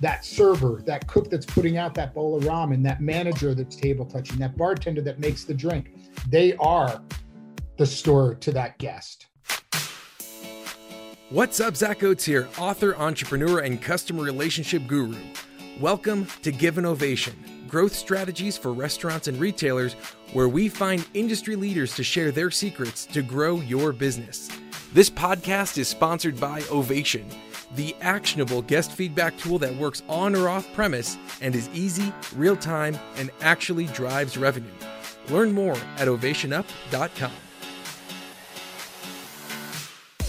that server, that cook that's putting out that bowl of ramen, that manager that's table touching, that bartender that makes the drink, they are the store to that guest. What's up, Zach Oates here, author, entrepreneur, and customer relationship guru. Welcome to Give an Ovation, growth strategies for restaurants and retailers, where we find industry leaders to share their secrets to grow your business. This podcast is sponsored by Ovation, the actionable guest feedback tool that works on or off premise and is easy, real time, and actually drives revenue. Learn more at ovationup.com.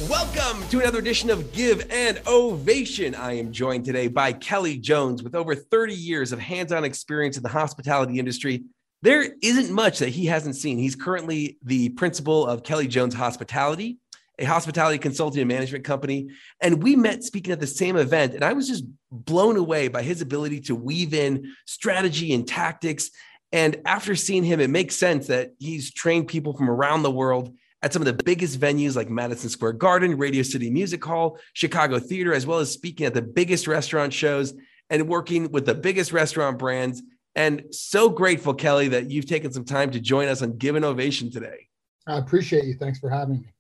Welcome to another edition of Give an Ovation. I am joined today by Kelly Jones with over 30 years of hands on experience in the hospitality industry. There isn't much that he hasn't seen. He's currently the principal of Kelly Jones Hospitality, a hospitality consulting and management company. And we met speaking at the same event. And I was just blown away by his ability to weave in strategy and tactics. And after seeing him, it makes sense that he's trained people from around the world at some of the biggest venues like Madison Square Garden, Radio City Music Hall, Chicago Theater, as well as speaking at the biggest restaurant shows and working with the biggest restaurant brands. And so grateful, Kelly, that you've taken some time to join us on Give an Ovation today. I appreciate you. Thanks for having me.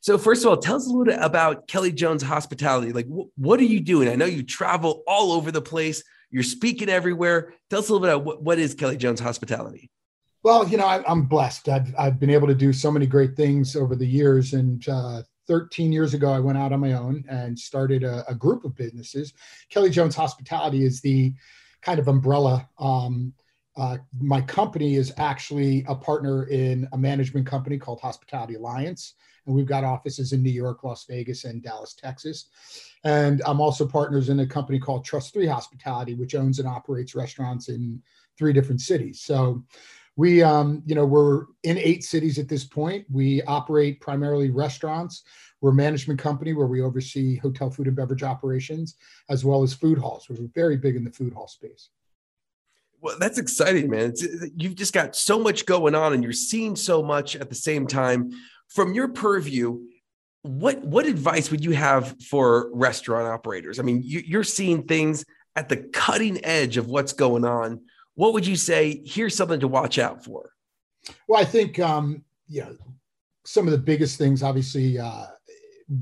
So, first of all, tell us a little bit about Kelly Jones Hospitality. Like, wh- what are you doing? I know you travel all over the place. You're speaking everywhere. Tell us a little bit about what, is Kelly Jones Hospitality. Well, you know, I, am blessed. I've I've been able to do so many great things over the years. And uh, 13 years ago, I went out on my own and started a, a, group of businesses. Kelly Jones Hospitality is the kind of umbrella. Um, uh, my company is actually a partner in a management company called Hospitality Alliance and we've got offices in New York, Las Vegas, and Dallas, Texas. And I'm also partners in a company called Trust Three Hospitality, which owns and operates restaurants in three different cities. So we, um, you know, we're in eight cities at this point. We operate primarily restaurants. We're a management company where we oversee hotel food and beverage operations, as well as food halls. We're very big in the food hall space. Well, that's exciting, man. It's, you've just got so much going on and you're seeing so much at the same time from your purview, what what advice would you have for restaurant operators? I mean, you, you're seeing things at the cutting edge of what's going on. What would you say? Here's something to watch out for. Well, I think um, know some of the biggest things, obviously, uh,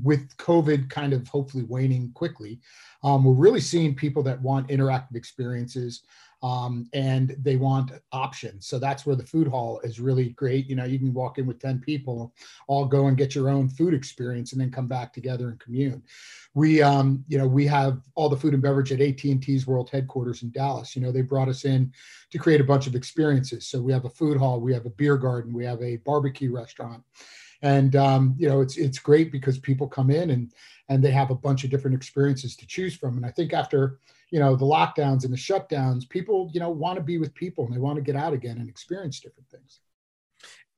with COVID kind of hopefully waning quickly, um, we're really seeing people that want interactive experiences um, and they want options. So that's where the food hall is really great. You know, you can walk in with 10 people, all go and get your own food experience and then come back together and commune. We, um, you know, we have all the food and beverage at AT&T's world headquarters in Dallas. You know, they brought us in to create a bunch of experiences. So we have a food hall, we have a beer garden, we have a barbecue restaurant. And, um, you know, it's, it's great because people come in and, and they have a bunch of different experiences to choose from. And I think after, you know the lockdowns and the shutdowns people you know want to be with people and they want to get out again and experience different things.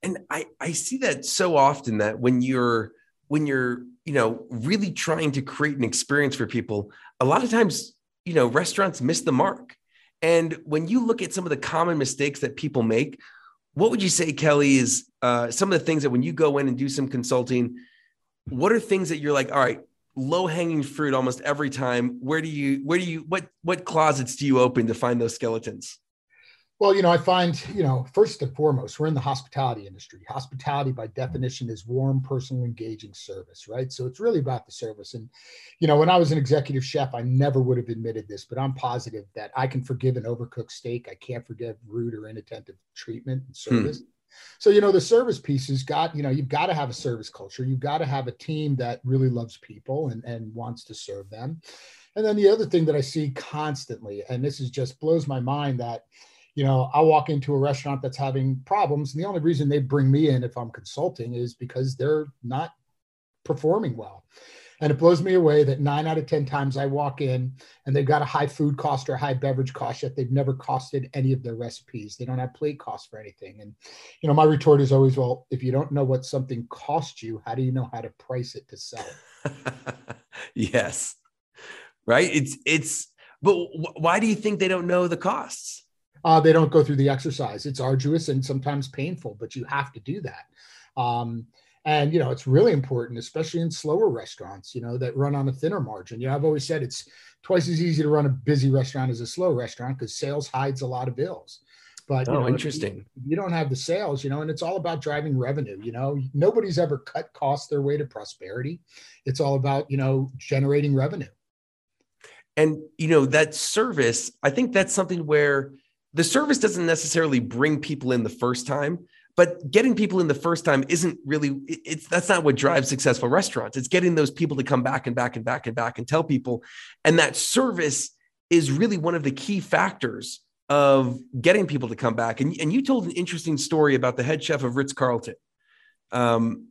And i i see that so often that when you're when you're you know really trying to create an experience for people a lot of times you know restaurants miss the mark. And when you look at some of the common mistakes that people make what would you say kelly is uh, some of the things that when you go in and do some consulting what are things that you're like all right low hanging fruit almost every time. Where do you, where do you, what, what closets do you open to find those skeletons? Well, you know, I find, you know, first and foremost, we're in the hospitality industry. Hospitality, by definition, is warm, personal, engaging service, right? So it's really about the service. And, you know, when I was an executive chef, I never would have admitted this, but I'm positive that I can forgive an overcooked steak. I can't forgive rude or inattentive treatment and hmm. service. Hmm. So, you know, the service piece has got, you know, you've got to have a service culture. You've got to have a team that really loves people and, and wants to serve them. And then the other thing that I see constantly, and this is just blows my mind that, you know, I walk into a restaurant that's having problems. And the only reason they bring me in if I'm consulting is because they're not performing well. And it blows me away that nine out of 10 times I walk in and they've got a high food cost or a high beverage cost, yet they've never costed any of their recipes. They don't have plate costs for anything. And, you know, my retort is always, well, if you don't know what something costs you, how do you know how to price it to sell it? yes. Right. It's, it's, but why do you think they don't know the costs? Uh, they don't go through the exercise. It's arduous and sometimes painful, but you have to do that. Um, And you know, it's really important, especially in slower restaurants, you know, that run on a thinner margin. You know, I've always said it's twice as easy to run a busy restaurant as a slow restaurant because sales hides a lot of bills. But oh, you know, interesting. You, you, don't have the sales, you know, and it's all about driving revenue. You know, nobody's ever cut costs their way to prosperity. It's all about you know generating revenue. And you know that service, I think that's something where the service doesn't necessarily bring people in the first time, but getting people in the first time isn't really it's that's not what drives successful restaurants. It's getting those people to come back and back and back and back and tell people, and that service is really one of the key factors of getting people to come back. And, and you told an interesting story about the head chef of Ritz Carlton. Um,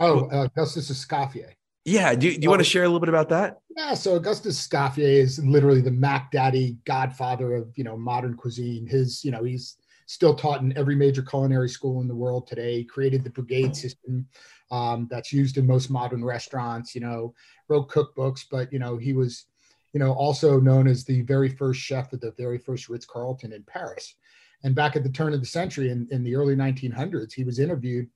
oh, uh, Augustus Escoffier. Yeah. Do, do you want to share a little bit about that? Yeah. So Augustus Escoffier is literally the Mac Daddy godfather of, you know, modern cuisine. His, you know, he's still taught in every major culinary school in the world today. Created the brigade system um, that's used in most modern restaurants, you know, wrote cookbooks, but, you know, he was, you know, also known as the very first chef of the very first Ritz Carlton in Paris. And back at the turn of the century, in, in the early 1900s, he was interviewed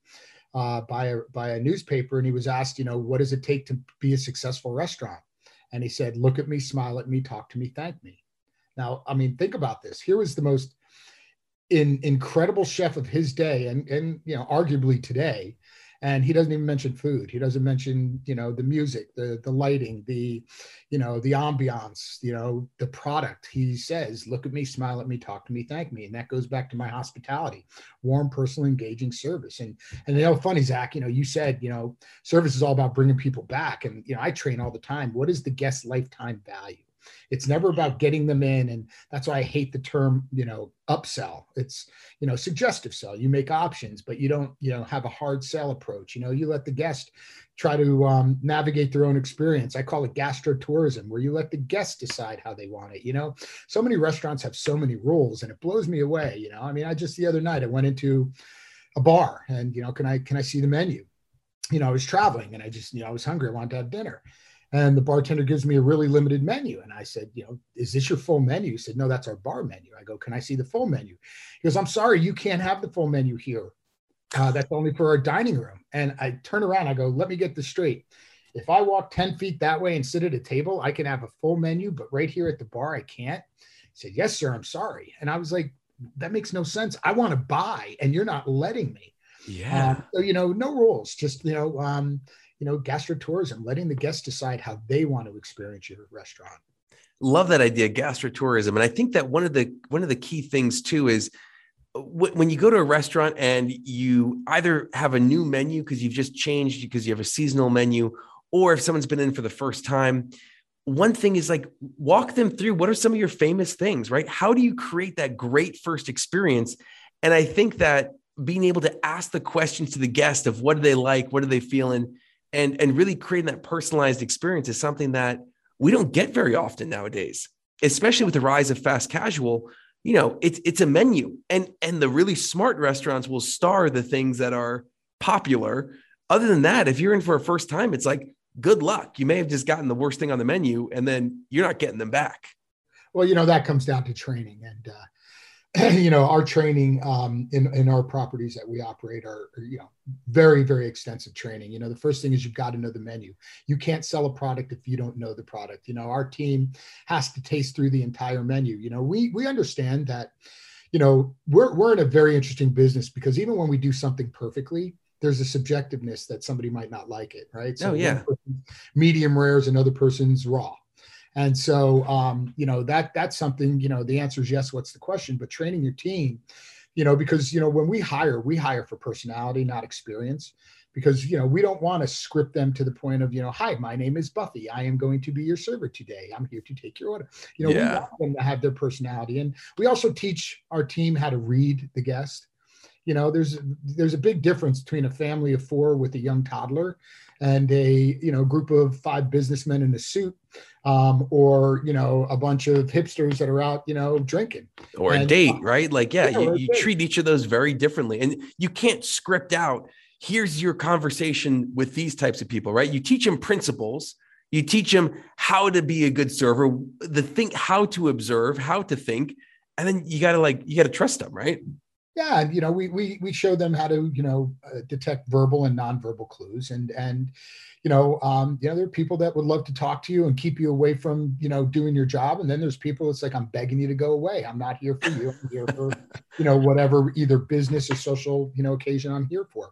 uh, by a by a newspaper, and he was asked, you know, what does it take to be a successful restaurant? And he said, "Look at me, smile at me, talk to me, thank me." Now, I mean, think about this. Here was the most in, incredible chef of his day, and and you know, arguably today, and he doesn't even mention food. He doesn't mention you know the music the the lighting the you know the ambiance you know the product. He says look at me smile at me talk to me thank me. And that goes back to my hospitality warm personal engaging service. And and you know funny zach you know you said you know service is all about bringing people back. And you know i train all the time. What is the guest lifetime value it's never about getting them in. And that's why I hate the term, you know, upsell. It's, you know, suggestive sell. You make options, but you don't, you know, have a hard sell approach. You know, you let the guest try to um, navigate their own experience. I call it gastro tourism, where you let the guest decide how they want it. You know, so many restaurants have so many rules and it blows me away. You know, I mean, I just the other night I went into a bar and, you know, can I, can I see the menu? You know, I was traveling and I just, you know, I was hungry. I wanted to have dinner and the bartender gives me a really limited menu. And I said, you know, is this your full menu? He said, no, that's our bar menu. I go, can I see the full menu? He goes, I'm sorry, you can't have the full menu here. Uh, that's only for our dining room. And I turn around, I go, let me get this straight. If I walk 10 feet that way and sit at a table, I can have a full menu, but right here at the bar, I can't. He said, yes, sir, I'm sorry. And I was like, that makes no sense. I want to buy and you're not letting me. Yeah. Um, so, you know, no rules, just, you know, um, you know, gastrotourism, letting the guests decide how they want to experience your restaurant. Love that idea, gastrotourism. And I think that one of the one of the key things too is uh, when you go to a restaurant and you either have a new menu because you've just changed because you have a seasonal menu, or if someone's been in for the first time, one thing is like walk them through what are some of your famous things, right? How do you create that great first experience? And I think that being able to ask the questions to the guest of what do they like, what are they feeling, and and really creating that personalized experience is something that we don't get very often nowadays especially with the rise of fast casual. You know it's it's a menu and and the really smart restaurants will star the things that are popular. Other than that if you're in for a first time it's like good luck. You may have just gotten the worst thing on the menu and then you're not getting them back. Well you know that comes down to training and uh, you know our training um, in in our properties that we operate are you know very very extensive training. You know the first thing is you've got to know the menu. You can't sell a product if you don't know the product. You know our team has to taste through the entire menu. You know we we understand that you know we're we're in a very interesting business because even when we do something perfectly there's a subjectiveness that somebody might not like it right? So oh, yeah. medium rare is another person's raw and so, um, you know, that that's something, you know, the answer is yes. What's the question? But training your team, you know, because, you know, when we hire, we hire for personality, not experience because you know we don't want to script them to the point of you know hi my name is buffy i am going to be your server today i'm here to take your order you know yeah. we want them to have their personality and we also teach our team how to read the guest you know there's there's a big difference between a family of four with a young toddler and a you know group of five businessmen in a suit um, or you know a bunch of hipsters that are out you know drinking. Or and, a date uh, right? Like yeah, yeah you, you treat each of those very differently. And you can't script out here's your conversation with these types of people right? You teach them principles. You teach them how to be a good server the think how to observe how to think. And then you got to like you got to trust them right Yeah, and you know, we we we show them how to you know uh, detect verbal and nonverbal clues, and and you know, um, you know, there are people that would love to talk to you and keep you away from you know doing your job, and then there's people it's like I'm begging you to go away. I'm not here for you. I'm here for you know whatever either business or social you know occasion I'm here for.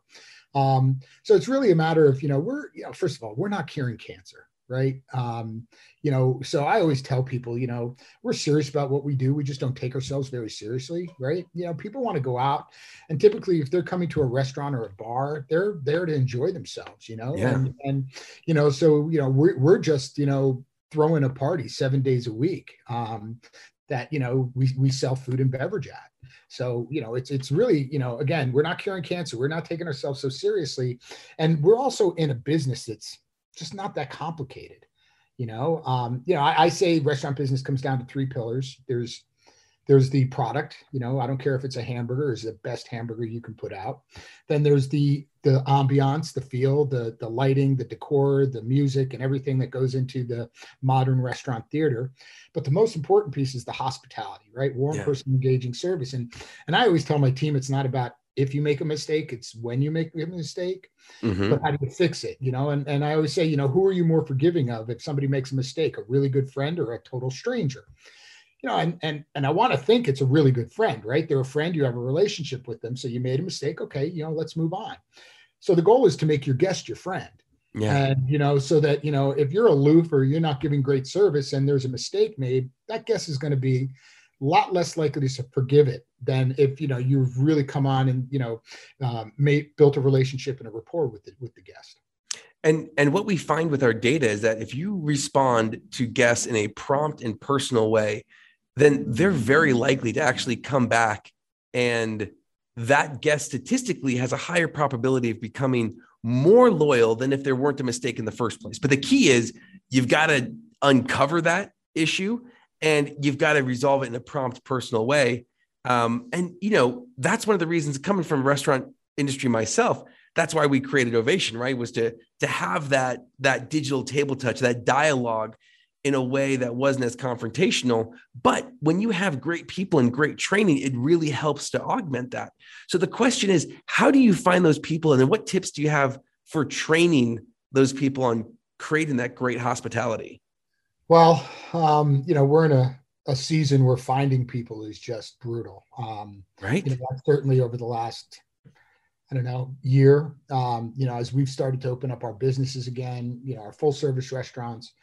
Um, so it's really a matter of you know we're you know first of all we're not curing cancer right? Um, you know, so I always tell people, you know, we're serious about what we do. We just don't take ourselves very seriously, right? You know, people want to go out, and typically, if they're coming to a restaurant or a bar, they're there to enjoy themselves, you know, yeah. and and you know, so you know, we're we're just you know throwing a party seven days a week. Um, that you know we we sell food and beverage at. So, you know, it's it's really, you know, again, we're not curing cancer. We're not taking ourselves so seriously. And we're also in a business that's just not that complicated. You know, um, you know, I, I say restaurant business comes down to three pillars. There's there's the product you know i don't care if it's a hamburger is the best hamburger you can put out then there's the the ambiance the feel the the lighting the decor the music and everything that goes into the modern restaurant theater but the most important piece is the hospitality right warm yeah. person engaging service and and i always tell my team it's not about if you make a mistake, it's when you make a mistake, mm-hmm. but how do you fix it? You know, and, and I always say, you know, who are you more forgiving of if somebody makes a mistake, a really good friend or a total stranger? You know, and and and I want to think it's a really good friend, right? They're a friend, you have a relationship with them. So you made a mistake. Okay, you know, let's move on. So the goal is to make your guest your friend. Yeah. And you know, so that you know, if you're aloof or you're not giving great service and there's a mistake made, that guest is going to be lot less likely to forgive it than if you know you've really come on and you know um, made built a relationship and a rapport with the with the guest. And and what we find with our data is that if you respond to guests in a prompt and personal way then they're very likely to actually come back and that guest statistically has a higher probability of becoming more loyal than if there weren't a mistake in the first place. But the key is you've got to uncover that issue and you've got to resolve it in a prompt personal way. Um, and you know that's one of the reasons coming from restaurant industry myself that's why we created ovation right? Was to to have that that digital table touch that dialogue in a way that wasn't as confrontational. But when you have great people and great training it really helps to augment that. So the question is how do you find those people and then what tips do you have for training those people on creating that great hospitality well, um, you know, we're in a, a season where finding people is just brutal. Um, right. You know, certainly over the last, I don't know, year, um, you know, as we've started to open up our businesses again, you know, our full service restaurants,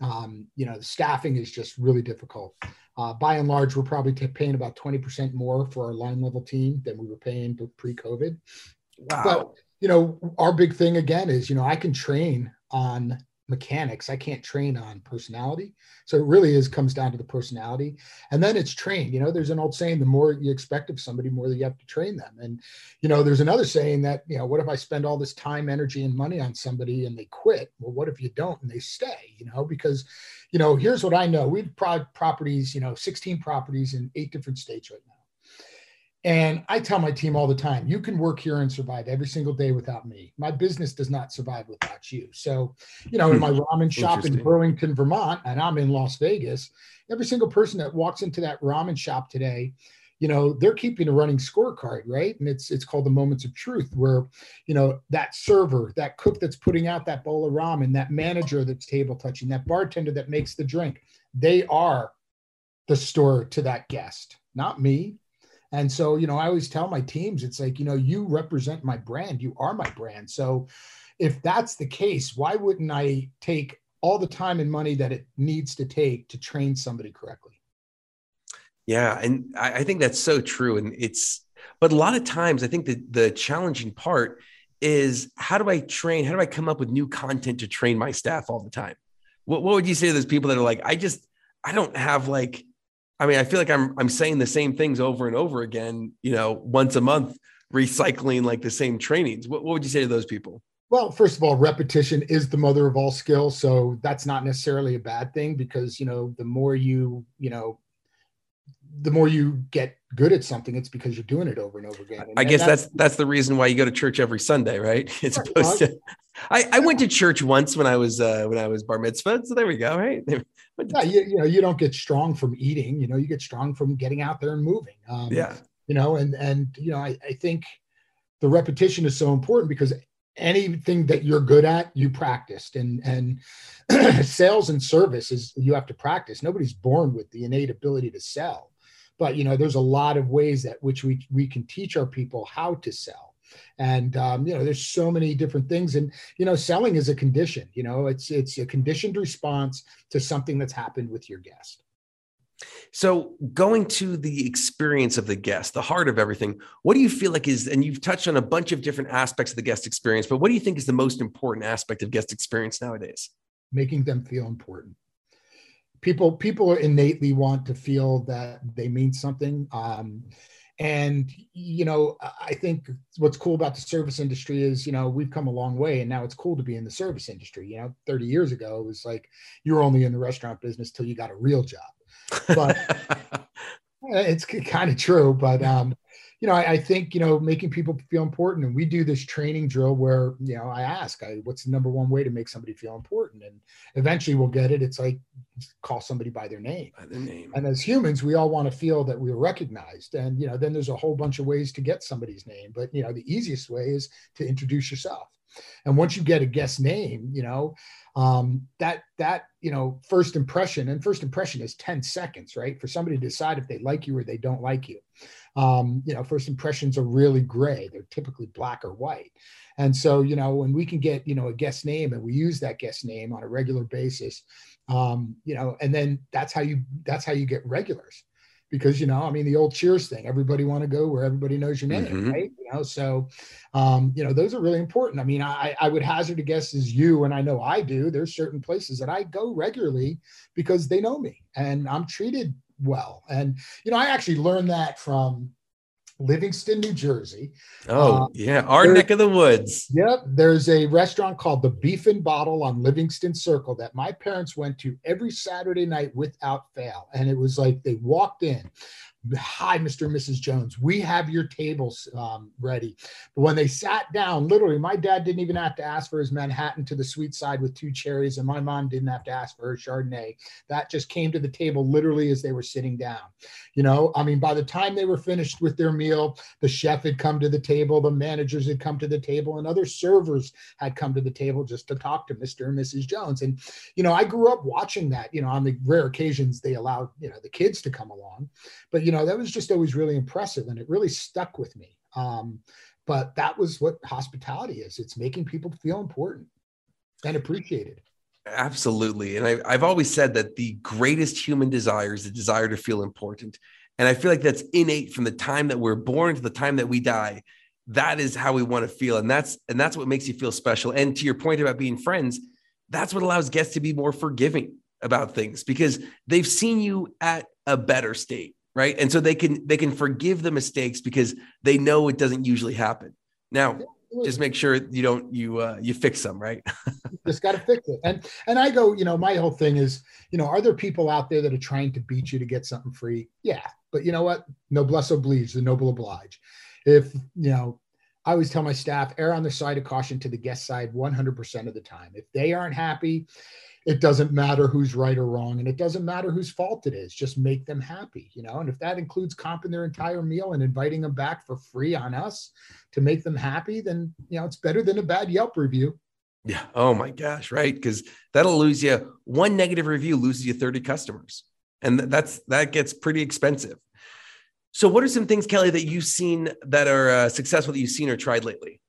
um, you know, the staffing is just really difficult. Uh, by and large, we're probably paying about 20% more for our line level team than we were paying pre COVID. Wow. But, you know, our big thing again is, you know, I can train on mechanics. I can't train on personality. So it really is comes down to the personality. And then it's trained. You know there's an old saying the more you expect of somebody more that you have to train them. And you know there's another saying that you know what if i spend all this time energy and money on somebody and they quit? Well what if you don't and they stay? You know because you know here's what i know. We've pro- properties you know 16 properties in eight different states right now and I tell my team all the time, you can work here and survive every single day without me. My business does not survive without you. So, you know, in my hmm. ramen shop in Burlington, Vermont, and I'm in Las Vegas, every single person that walks into that ramen shop today, you know, they're keeping a running scorecard, right? And it's it's called the moments of truth, where, you know, that server, that cook that's putting out that bowl of ramen, that manager that's table touching, that bartender that makes the drink, they are the store to that guest, not me and so, you know, I always tell my teams, it's like, you know, you represent my brand, you are my brand. So if that's the case, why wouldn't I take all the time and money that it needs to take to train somebody correctly? Yeah. And I, I think that's so true. And it's, but a lot of times I think that the challenging part is how do I train? How do I come up with new content to train my staff all the time? What, what would you say to those people that are like, I just, I don't have like I mean, I feel like I'm I'm saying the same things over and over again, you know, once a month, recycling like the same trainings. What, what would you say to those people? Well, first of all, repetition is the mother of all skill. So that's not necessarily a bad thing because, you know, the more you, you know, the more you get good at something, it's because you're doing it over and over again. And, I guess that's, that's, that's the reason why you go to church every Sunday, right? As opposed to, I, I went to church once when I was uh, when I was bar mitzvah, so there we go, right? yeah, you, you know, you don't get strong from eating. You know, you get strong from getting out there and moving. Um, yeah. you know, and and you know, I, I think the repetition is so important because anything that you're good at you practiced and and sales and service is you have to practice nobody's born with the innate ability to sell but you know there's a lot of ways that which we we can teach our people how to sell and um, you know there's so many different things and you know selling is a condition you know it's it's a conditioned response to something that's happened with your guest so, going to the experience of the guest, the heart of everything, what do you feel like is, and you've touched on a bunch of different aspects of the guest experience, but what do you think is the most important aspect of guest experience nowadays? Making them feel important. People, people innately want to feel that they mean something. Um, and you know, I think what's cool about the service industry is, you know, we've come a long way, and now it's cool to be in the service industry. You know, 30 years ago, it was like you were only in the restaurant business till you got a real job but it's kind of true. But um, you know, I, I, think you know making people feel important, and we do this training drill where you know I ask, I, "What's the number one way to make somebody feel important?" And eventually we'll get it. It's like call somebody by their name. By their name. And as humans, we all want to feel that we're recognized. And you know, then there's a whole bunch of ways to get somebody's name. But you know, the easiest way is to introduce yourself. And once you get a guest name, you know, um, that that you know first impression and first impression is 10 seconds right for somebody to decide if they like you or they don't like you um, you know first impressions are really gray. They're typically black or white. And so you know when we can get you know a guest name and we use that guest name on a regular basis um, you know and then that's how you that's how you get regulars. Because you know i mean the old cheers thing everybody want to go where everybody knows your name mm-hmm. right? You know so um, you know those are really important. I mean I, I would hazard a guess as you and i know i do there's certain places that i go regularly because they know me and i'm treated well and you know i actually learned that from Livingston, New Jersey. Oh, uh, yeah, our neck of the woods. Yep. There's a restaurant called the Beef and Bottle on Livingston Circle that my parents went to every Saturday night without fail. And it was like they walked in hi mr and mrs jones. We have your tables um, ready. But when they sat down literally my dad didn't even have to ask for his manhattan to the sweet side with two cherries and my mom didn't have to ask for her chardonnay. That just came to the table literally as they were sitting down. You know i mean by the time they were finished with their meal the chef had come to the table the managers had come to the table and other servers had come to the table just to talk to mr and mrs jones. And you know i grew up watching that you know on the rare occasions they allowed you know the kids to come along. But you know know, that was just always really impressive and it really stuck with me. Um, but that was what hospitality is it's making people feel important and appreciated. Absolutely. And I, I've always said that the greatest human desire is the desire to feel important. And I feel like that's innate from the time that we're born to the time that we die. That is how we want to feel. And that's and that's what makes you feel special. And to your point about being friends, that's what allows guests to be more forgiving about things because they've seen you at a better state right? And so they can they can forgive the mistakes because they know it doesn't usually happen. Now just make sure you don't you uh you fix them right? Just got to fix it. And and i go you know my whole thing is you know are there people out there that are trying to beat you to get something free? Yeah but you know what? Noblesse oblige the noble oblige. If you know I always tell my staff, err on the side of caution to the guest side 100% of the time. If they aren't happy, it doesn't matter who's right or wrong and it doesn't matter whose fault it is just make them happy you know? And if that includes comping their entire meal and inviting them back for free on us to make them happy then you know it's better than a bad yelp review. Yeah. Oh my gosh right? Because that'll lose you one negative review loses you 30 customers and that's that gets pretty expensive. So what are some things kelly that you've seen that are uh, successful that you've seen or tried lately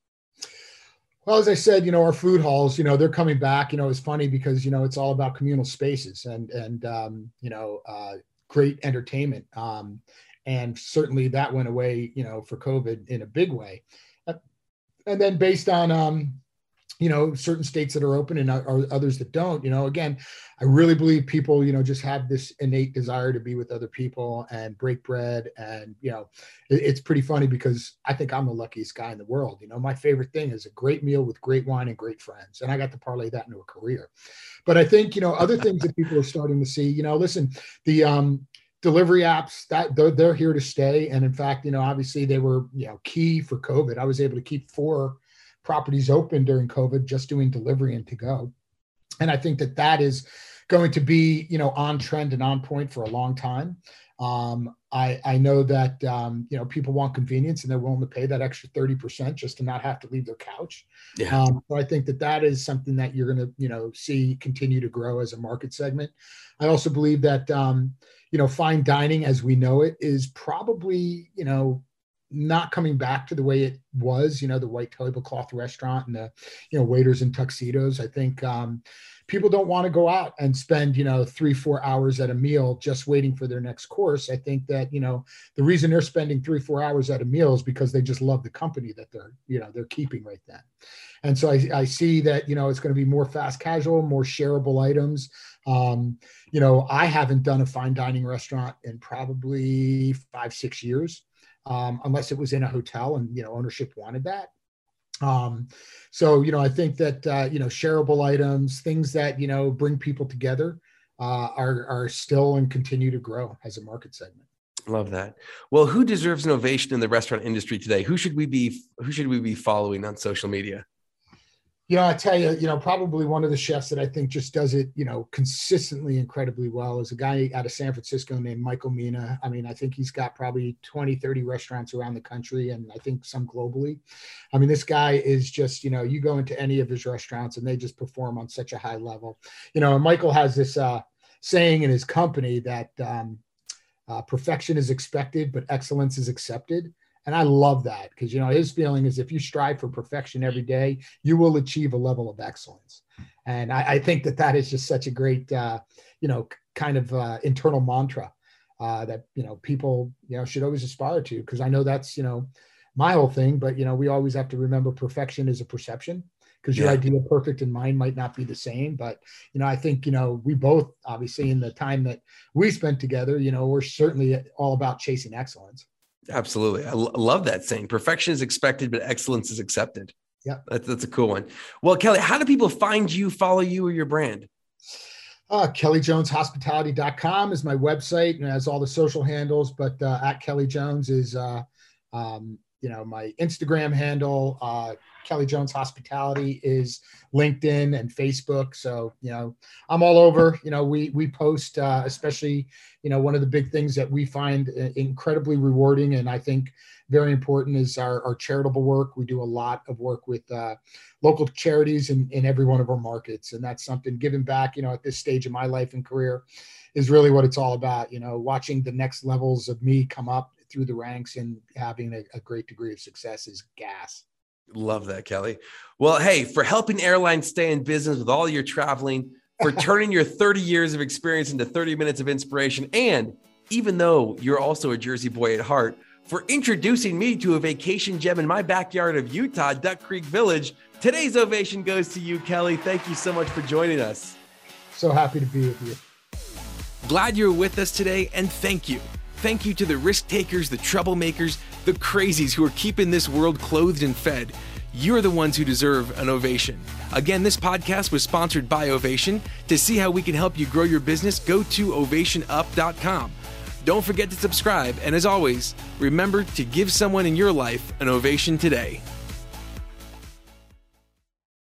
well, as I said, you know, our food halls, you know, they're coming back. You know, it's funny because you know it's all about communal spaces and and um, you know, uh, great entertainment. Um, and certainly that went away, you know, for COVID in a big way. Uh, and then based on um, you know certain states that are open and are others that don't you know again i really believe people you know just have this innate desire to be with other people and break bread and you know it, it's pretty funny because i think i'm the luckiest guy in the world you know my favorite thing is a great meal with great wine and great friends and i got to parlay that into a career. But i think you know other things that people are starting to see you know listen the um delivery apps that they're, they're here to stay and in fact you know obviously they were you know key for covid. I was able to keep four properties open during COVID, just doing delivery and to go. And I think that that is going to be, you know, on trend and on point for a long time. Um, I, I know that um, you know people want convenience and they're willing to pay that extra 30% just to not have to leave their couch. Yeah. Um, so I think that that is something that you're going to you know see continue to grow as a market segment. I also believe that um, you know fine dining as we know it is probably you know not coming back to the way it was. You know the white tablecloth restaurant and the you know waiters in tuxedos. I think um, people don't want to go out and spend you know three four hours at a meal just waiting for their next course i think that you know the reason they're spending three four hours at a meal is because they just love the company that they're you know they're keeping right then and so i, I see that you know it's going to be more fast casual more shareable items um, you know i haven't done a fine dining restaurant in probably five six years um, unless it was in a hotel and you know ownership wanted that um, so you know, I think that uh, you know, shareable items, things that you know bring people together, uh, are are still and continue to grow as a market segment. Love that. Well, who deserves an ovation in the restaurant industry today? Who should we be? Who should we be following on social media? You know, I tell you, you know, probably one of the chefs that I think just does it, you know, consistently incredibly well is a guy out of San Francisco named Michael Mina. I mean, I think he's got probably 20, 30 restaurants around the country and I think some globally. I mean, this guy is just, you know, you go into any of his restaurants and they just perform on such a high level. You know, Michael has this uh, saying in his company that um, uh, perfection is expected, but excellence is accepted. And I love that because, you know, his feeling is if you strive for perfection every day, you will achieve a level of excellence. And I, I think that that is just such a great, uh, you know, kind of uh, internal mantra uh, that, you know, people, you know, should always aspire to. Because I know that's, you know, my whole thing. But, you know, we always have to remember perfection is a perception because your yeah. idea of perfect and mine might not be the same. But you know, I think you know we both obviously in the time that we spent together, you know, we're certainly all about chasing excellence. Absolutely. I l- love that saying. Perfection is expected, but excellence is accepted. Yeah. That's, that's a cool one. Well, Kelly, how do people find you, follow you, or your brand? Uh, KellyJonesHospitality.com is my website and has all the social handles, but uh, at Kelly Jones is, uh, um, you know, my Instagram handle. Uh, Kelly Jones Hospitality is LinkedIn and Facebook. So, you know, I'm all over. You know, we we post, uh, especially, you know, one of the big things that we find uh, incredibly rewarding and I think very important is our, our charitable work. We do a lot of work with uh, local charities in, in every one of our markets. And that's something giving back, you know, at this stage of my life and career is really what it's all about. You know, watching the next levels of me come up through the ranks and having a, a great degree of success is gas. Love that, Kelly. Well, hey, for helping airlines stay in business with all your traveling, for turning your 30 years of experience into 30 minutes of inspiration, and even though you're also a Jersey boy at heart, for introducing me to a vacation gem in my backyard of Utah, Duck Creek Village. Today's ovation goes to you, Kelly. Thank you so much for joining us. So happy to be with you. Glad you're with us today, and thank you. Thank you to the risk takers, the troublemakers, the crazies who are keeping this world clothed and fed. You're the ones who deserve an ovation. Again, this podcast was sponsored by Ovation. To see how we can help you grow your business, go to ovationup.com. Don't forget to subscribe, and as always, remember to give someone in your life an ovation today.